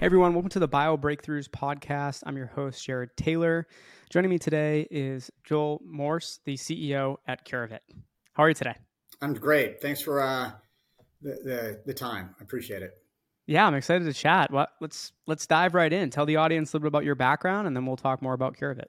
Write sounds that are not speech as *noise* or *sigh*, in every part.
Hey everyone, welcome to the Bio Breakthroughs podcast. I'm your host, Jared Taylor. Joining me today is Joel Morse, the CEO at Curavit. How are you today? I'm great. Thanks for uh, the, the, the time. I appreciate it. Yeah, I'm excited to chat. Well, let's let's dive right in. Tell the audience a little bit about your background, and then we'll talk more about Curavit.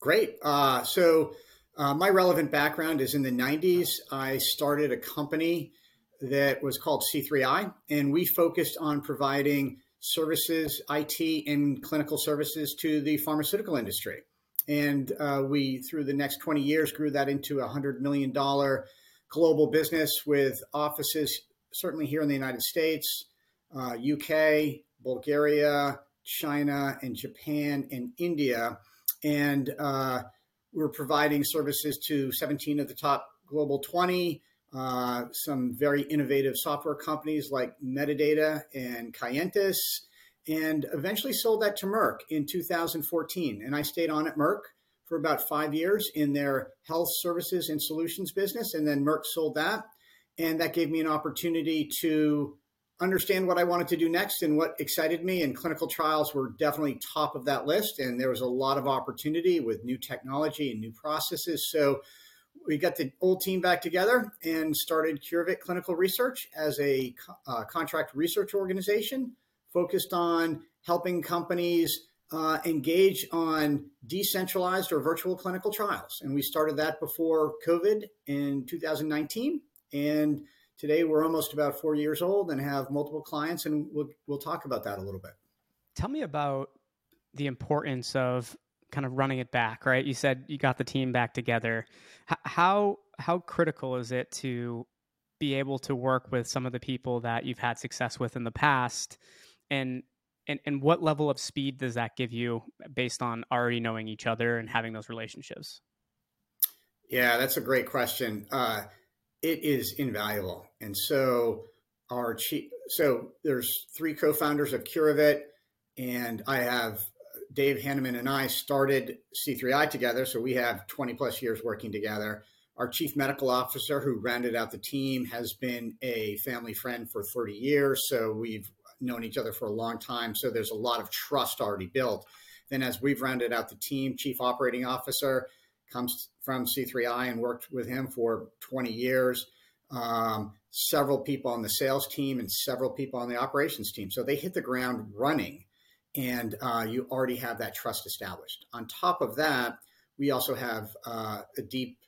Great. Uh, so uh, my relevant background is in the 90s. I started a company that was called C3I, and we focused on providing services, IT, and clinical services to the pharmaceutical industry. And uh, we, through the next 20 years, grew that into a $100 million global business with offices certainly here in the United States, uh, UK, Bulgaria, China, and Japan, and India. And uh, we're providing services to 17 of the top global 20 uh, some very innovative software companies like Medidata and Kyentis, and eventually sold that to Merck in 2014. And I stayed on at Merck for about five years in their health services and solutions business. And then Merck sold that. And that gave me an opportunity to understand what I wanted to do next and what excited me. And clinical trials were definitely top of that list. And there was a lot of opportunity with new technology and new processes. So we got the old team back together and started Curavit Clinical Research as a uh, contract research organization focused on helping companies uh, engage on decentralized or virtual clinical trials. And we started that before COVID in 2019. And today we're almost about four years old and have multiple clients, and we'll, we'll talk about that a little bit. Tell me about the importance of kind of running it back, right? You said you got the team back together. H- how how critical is it to be able to work with some of the people that you've had success with in the past, and and and what level of speed does that give you based on already knowing each other and having those relationships? Yeah, that's a great question. Uh, it is invaluable, and so our chief. So there's three co-founders of Curavit, and I have Dave Hanneman and I started C3I together, so we have 20 plus years working together. Our chief medical officer, who rounded out the team, has been a family friend for 30 years, so we've known each other for a long time. So there's a lot of trust already built. Then, as we've rounded out the team, chief operating officer comes from C3I and worked with him for 20 years. Um, several people on the sales team and several people on the operations team. So they hit the ground running and uh, you already have that trust established. On top of that, we also have uh, a deep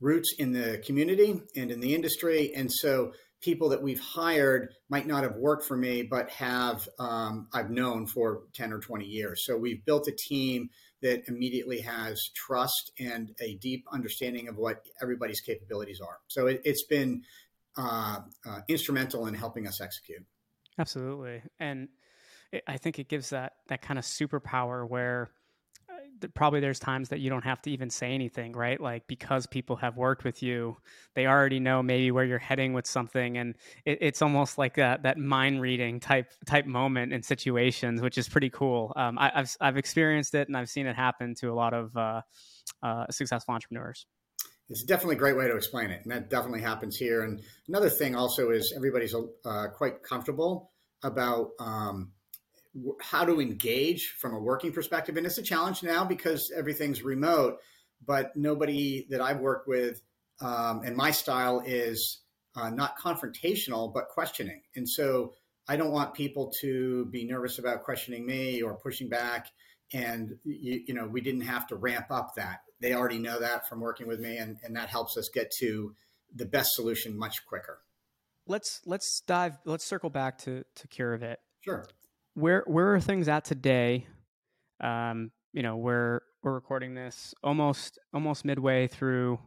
roots in the community and in the industry, and so people that we've hired might not have worked for me, but have um, I've known for ten or twenty years. So we've built a team that immediately has trust and a deep understanding of what everybody's capabilities are. So it, has been uh, uh, instrumental in helping us execute. Absolutely, and I think it gives that that kind of superpower where uh, probably there's times that you don't have to even say anything, right? Like because people have worked with you, they already know maybe where you're heading with something, and it, it's almost like that that mind reading type type moment in situations, which is pretty cool. Um, I, have I've experienced it and I've seen it happen to a lot of uh, uh, successful entrepreneurs. It's definitely a great way to explain it, and that definitely happens here. And another thing also is everybody's uh, quite comfortable about. Um, how to engage from a working perspective. And it's a challenge now because everything's remote, but nobody that I've worked with um, and my style is uh, not confrontational, but questioning. And so I don't want people to be nervous about questioning me or pushing back. And, you, you know, we didn't have to ramp up that. They already know that from working with me, and, and that helps us get to the best solution much quicker. Let's let's dive. Let's circle back to to Curavit. Sure where where are things at today? Um, you know, we're we're recording this almost almost midway through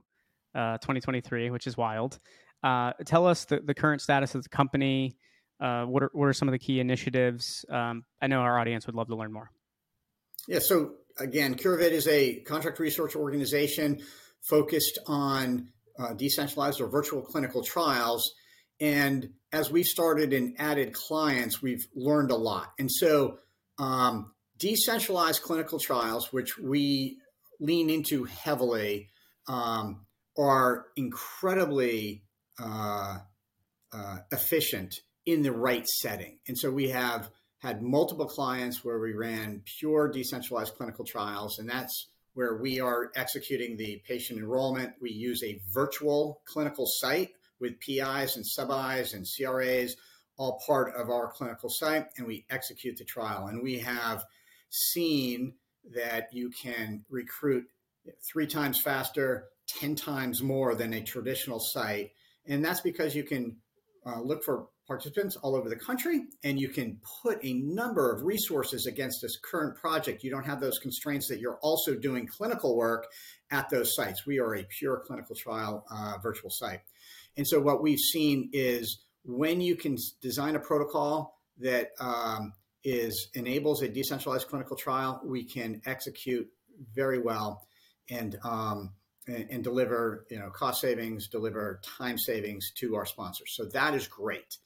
uh, 2023, which is wild. Uh, tell us the, the current status of the company. Uh, what are what are some of the key initiatives? Um, I know our audience would love to learn more. Yeah. So again, Curavit is a contract research organization focused on uh, decentralized or virtual clinical trials. And as we've started and added clients, we've learned a lot. And so, um, decentralized clinical trials, which we lean into heavily, um, are incredibly uh, uh, efficient in the right setting. And so we have had multiple clients where we ran pure decentralized clinical trials, and that's where we are executing the patient enrollment. We use a virtual clinical site with PIs and sub-Is and CRAs, all part of our clinical site, and we execute the trial. And we have seen that you can recruit three times faster, 10 times more than a traditional site. And that's because you can uh, look for participants all over the country and you can put a number of resources against this current project. You don't have those constraints that you're also doing clinical work at those sites. We are a pure clinical trial uh, virtual site. And so what we've seen is when you can design a protocol that um, is enables a decentralized clinical trial, we can execute very well and um, and, and, deliver you know cost savings, deliver time savings to our sponsors. So that is great.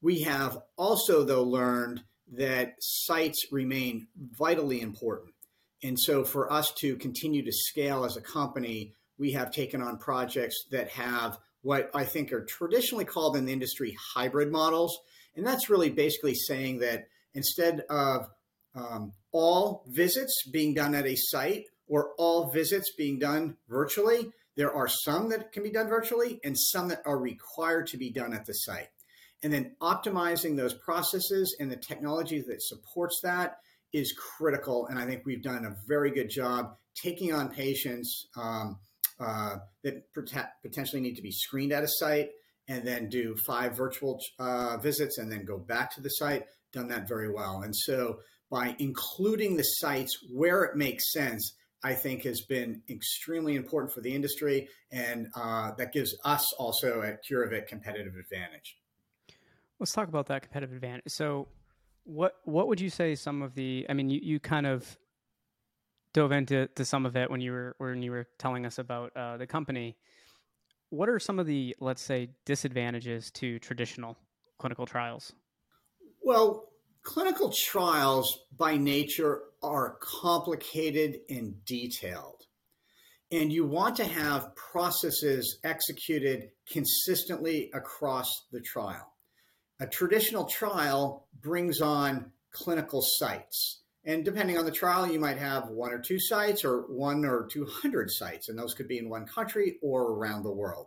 We have also though learned that sites remain vitally important. And so for us to continue to scale as a company, we have taken on projects that have what I think are traditionally called in the industry hybrid models. And that's really basically saying that instead of um, all visits being done at a site or all visits being done virtually, there are some that can be done virtually and some that are required to be done at the site. And then optimizing those processes and the technology that supports that is critical. And I think we've done a very good job taking on patients um, uh, that potentially need to be screened at a site and then do five virtual uh, visits and then go back to the site done that very well. And so by including the sites where it makes sense, I think has been extremely important for the industry, and uh, that gives us also at Curavit competitive advantage. Let's talk about that competitive advantage. So, what what would you say some of the? I mean, you, you kind of dove into to some of it when you were when you were telling us about uh, the company. What are some of the let's say disadvantages to traditional clinical trials? Well, clinical trials by nature are complicated and detailed. And you want to have processes executed consistently across the trial. A traditional trial brings on clinical sites. And depending on the trial, you might have one or two sites or one or 200 sites, and those could be in one country or around the world.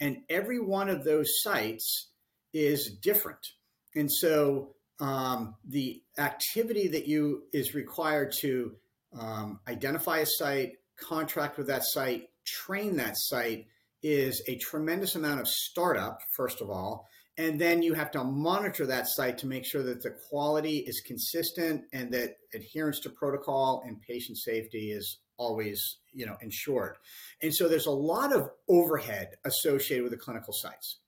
And every one of those sites is different. And so um, the activity that you is required to um, identify a site, contract with that site, train that site is a tremendous amount of startup, first of all. And then you have to monitor that site to make sure that the quality is consistent and that adherence to protocol and patient safety is always you know ensured. And so there's a lot of overhead associated with the clinical sites.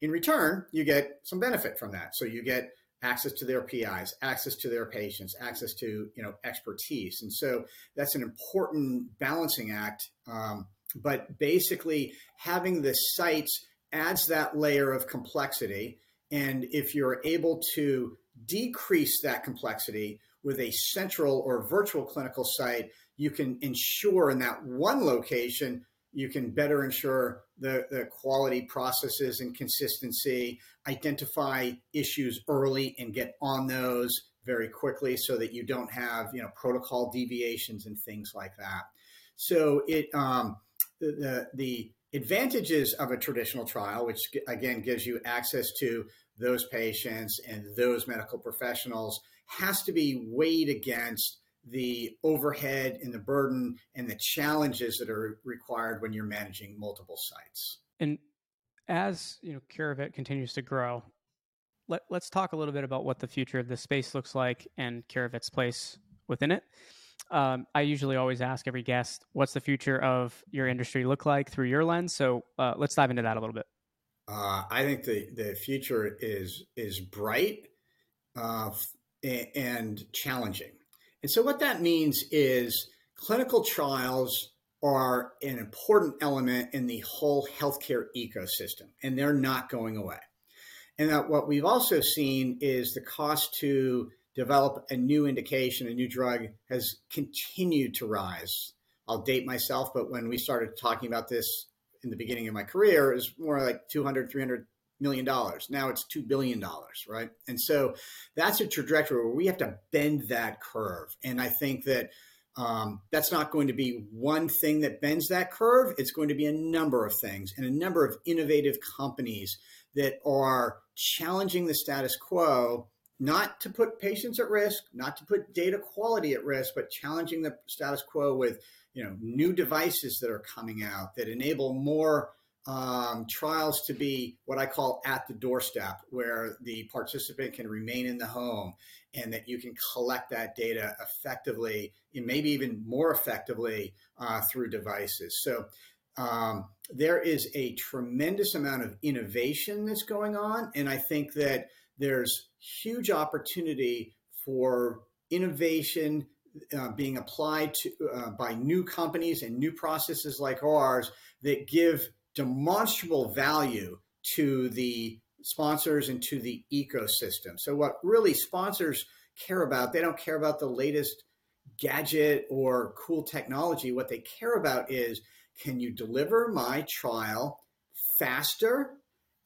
In return, you get some benefit from that. So you get access to their PIs, access to their patients, access to you know expertise, and so that's an important balancing act. Um, but basically, having the sites adds that layer of complexity, and if you're able to decrease that complexity with a central or virtual clinical site, you can ensure in that one location you can better ensure the, the quality processes and consistency, identify issues early and get on those very quickly so that you don't have you know protocol deviations and things like that. So it um, the, the advantages of a traditional trial, which again gives you access to those patients and those medical professionals, has to be weighed against the overhead and the burden and the challenges that are required when you're managing multiple sites. And as you know, Curavit continues to grow, let, us talk a little bit about what the future of the space looks like and Curavit's place within it. Um, I usually always ask every guest, "What's the future of your industry look like through your lens?" So uh, let's dive into that a little bit. Uh, I think the the future is is bright uh, and challenging. And so, what that means is clinical trials are an important element in the whole healthcare ecosystem, and they're not going away. And that what we've also seen is the cost to develop a new indication, a new drug, has continued to rise. I'll date myself, but when we started talking about this in the beginning of my career, it was more like 200, 300 million dollars. Now it's two billion dollars, right? And so that's a trajectory where we have to bend that curve. And I think that um, that's not going to be one thing that bends that curve. It's going to be a number of things and a number of innovative companies that are challenging the status quo, not to put patients at risk, not to put data quality at risk, but challenging the status quo with you know new devices that are coming out that enable more um, trials to be what I call at the doorstep, where the participant can remain in the home and that you can collect that data effectively and maybe even more effectively uh, through devices. So um, there is a tremendous amount of innovation that's going on. And I think that there's huge opportunity for innovation uh, being applied to uh, by new companies and new processes like ours that give demonstrable value to the sponsors and to the ecosystem. So, what really sponsors care about, they don't care about the latest gadget or cool technology. What they care about is can you deliver my trial faster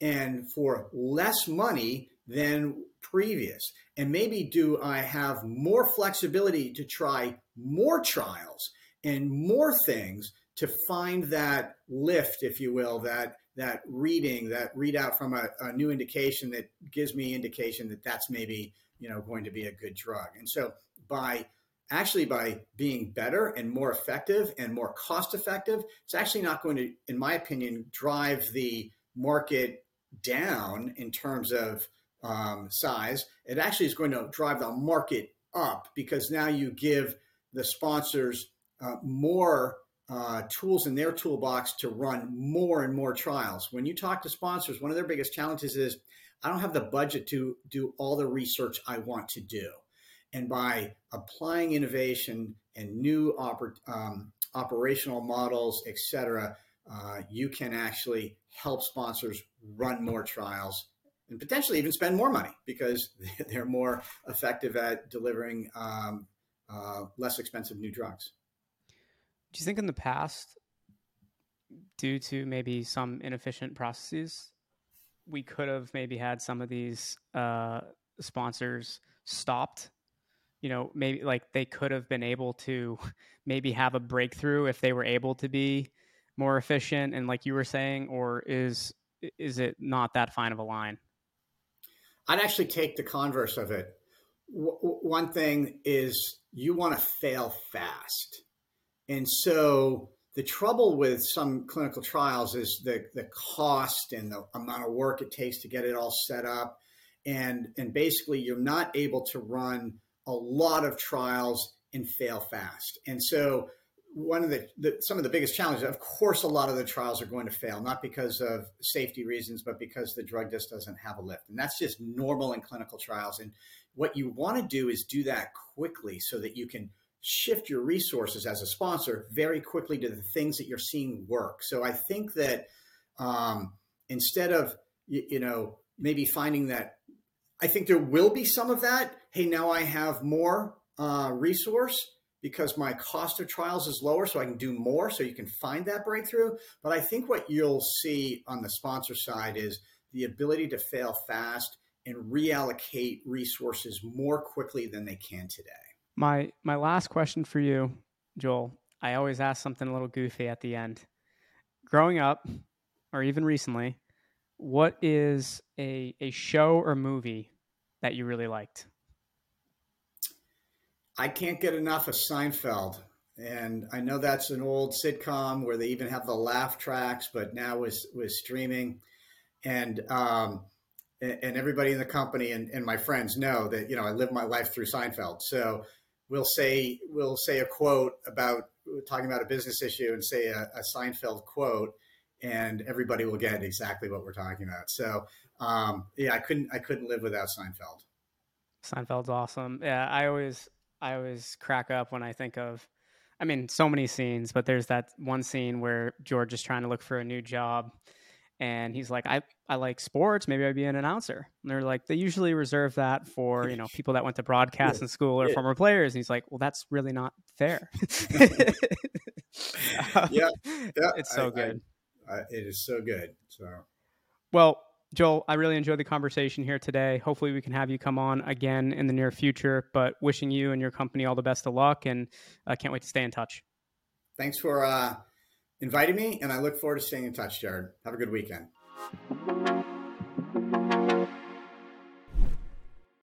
and for less money than previous? And maybe do I have more flexibility to try more trials and more things to find that lift, if you will, that that reading, that readout from a, a, new indication that gives me indication that that's maybe you know going to be a good drug. And so by actually by being better and more effective and more cost effective, it's actually not going to, in my opinion, drive the market down in terms of um, size. It actually is going to drive the market up because now you give the sponsors uh, more uh, tools in their toolbox to run more and more trials. When you talk to sponsors, one of their biggest challenges is I don't have the budget to do all the research I want to do. And by applying innovation and new oper- um, operational models, et cetera, uh, you can actually help sponsors run more trials and potentially even spend more money because *laughs* they're more effective at delivering um, uh, less expensive new drugs. Do you think in the past, due to maybe some inefficient processes, we could have maybe had some of these uh, sponsors stopped? You know, maybe like they could have been able to *laughs* maybe have a breakthrough if they were able to be more efficient and like you were saying, or is is it not that fine of a line? I'd actually take the converse of it. W- one thing is you want to fail fast and so the trouble with some clinical trials is the, the cost and the amount of work it takes to get it all set up. And, and basically, you're not able to run a lot of trials and fail fast. And so, one of the, the, some of the biggest challenges of course a lot of the trials are going to fail not because of safety reasons but because the drug just doesn't have a lift and that's just normal in clinical trials and what you want to do is do that quickly so that you can shift your resources as a sponsor very quickly to the things that you're seeing work. So I think that um, instead of you, you, know maybe finding that, I think there will be some of that. Hey, now I have more uh, resource because my cost of trials is lower, so I can do more. So you can find that breakthrough. But I think what you'll see on the sponsor side is the ability to fail fast and reallocate resources more quickly than they can today. My my last question for you, Joel. I always ask something a little goofy at the end. Growing up, or even recently, what is a a show or movie that you really liked? I can't get enough of Seinfeld. And I know that's an old sitcom where they even have the laugh tracks, but now with with streaming, and um, and everybody in the company and, and my friends know that you know I live my life through Seinfeld. So we'll say we'll say a quote about talking about a business issue and say a, a Seinfeld quote, and everybody will get exactly what we're talking about. So um, yeah, I couldn't I couldn't live without Seinfeld. Seinfeld's awesome. Yeah, I always I always crack up when I think of. I mean, so many scenes, but there's that one scene where George is trying to look for a new job, and he's like, I, I like sports. Maybe I'd be an announcer. And they're like, they usually reserve that for, you know, *laughs* people that went to broadcast yeah. in school or yeah. former players. And he's like, well, that's really not fair. *laughs* yeah. *laughs* yeah. It's so I, good. I, I, it is so good. So, well, Joel, I really enjoyed the conversation here today. Hopefully, we can have you come on again in the near future. But wishing you and your company all the best of luck, and I uh, can't wait to stay in touch. Thanks for uh, inviting me, and I look forward to staying in touch, Jared. Have a good weekend.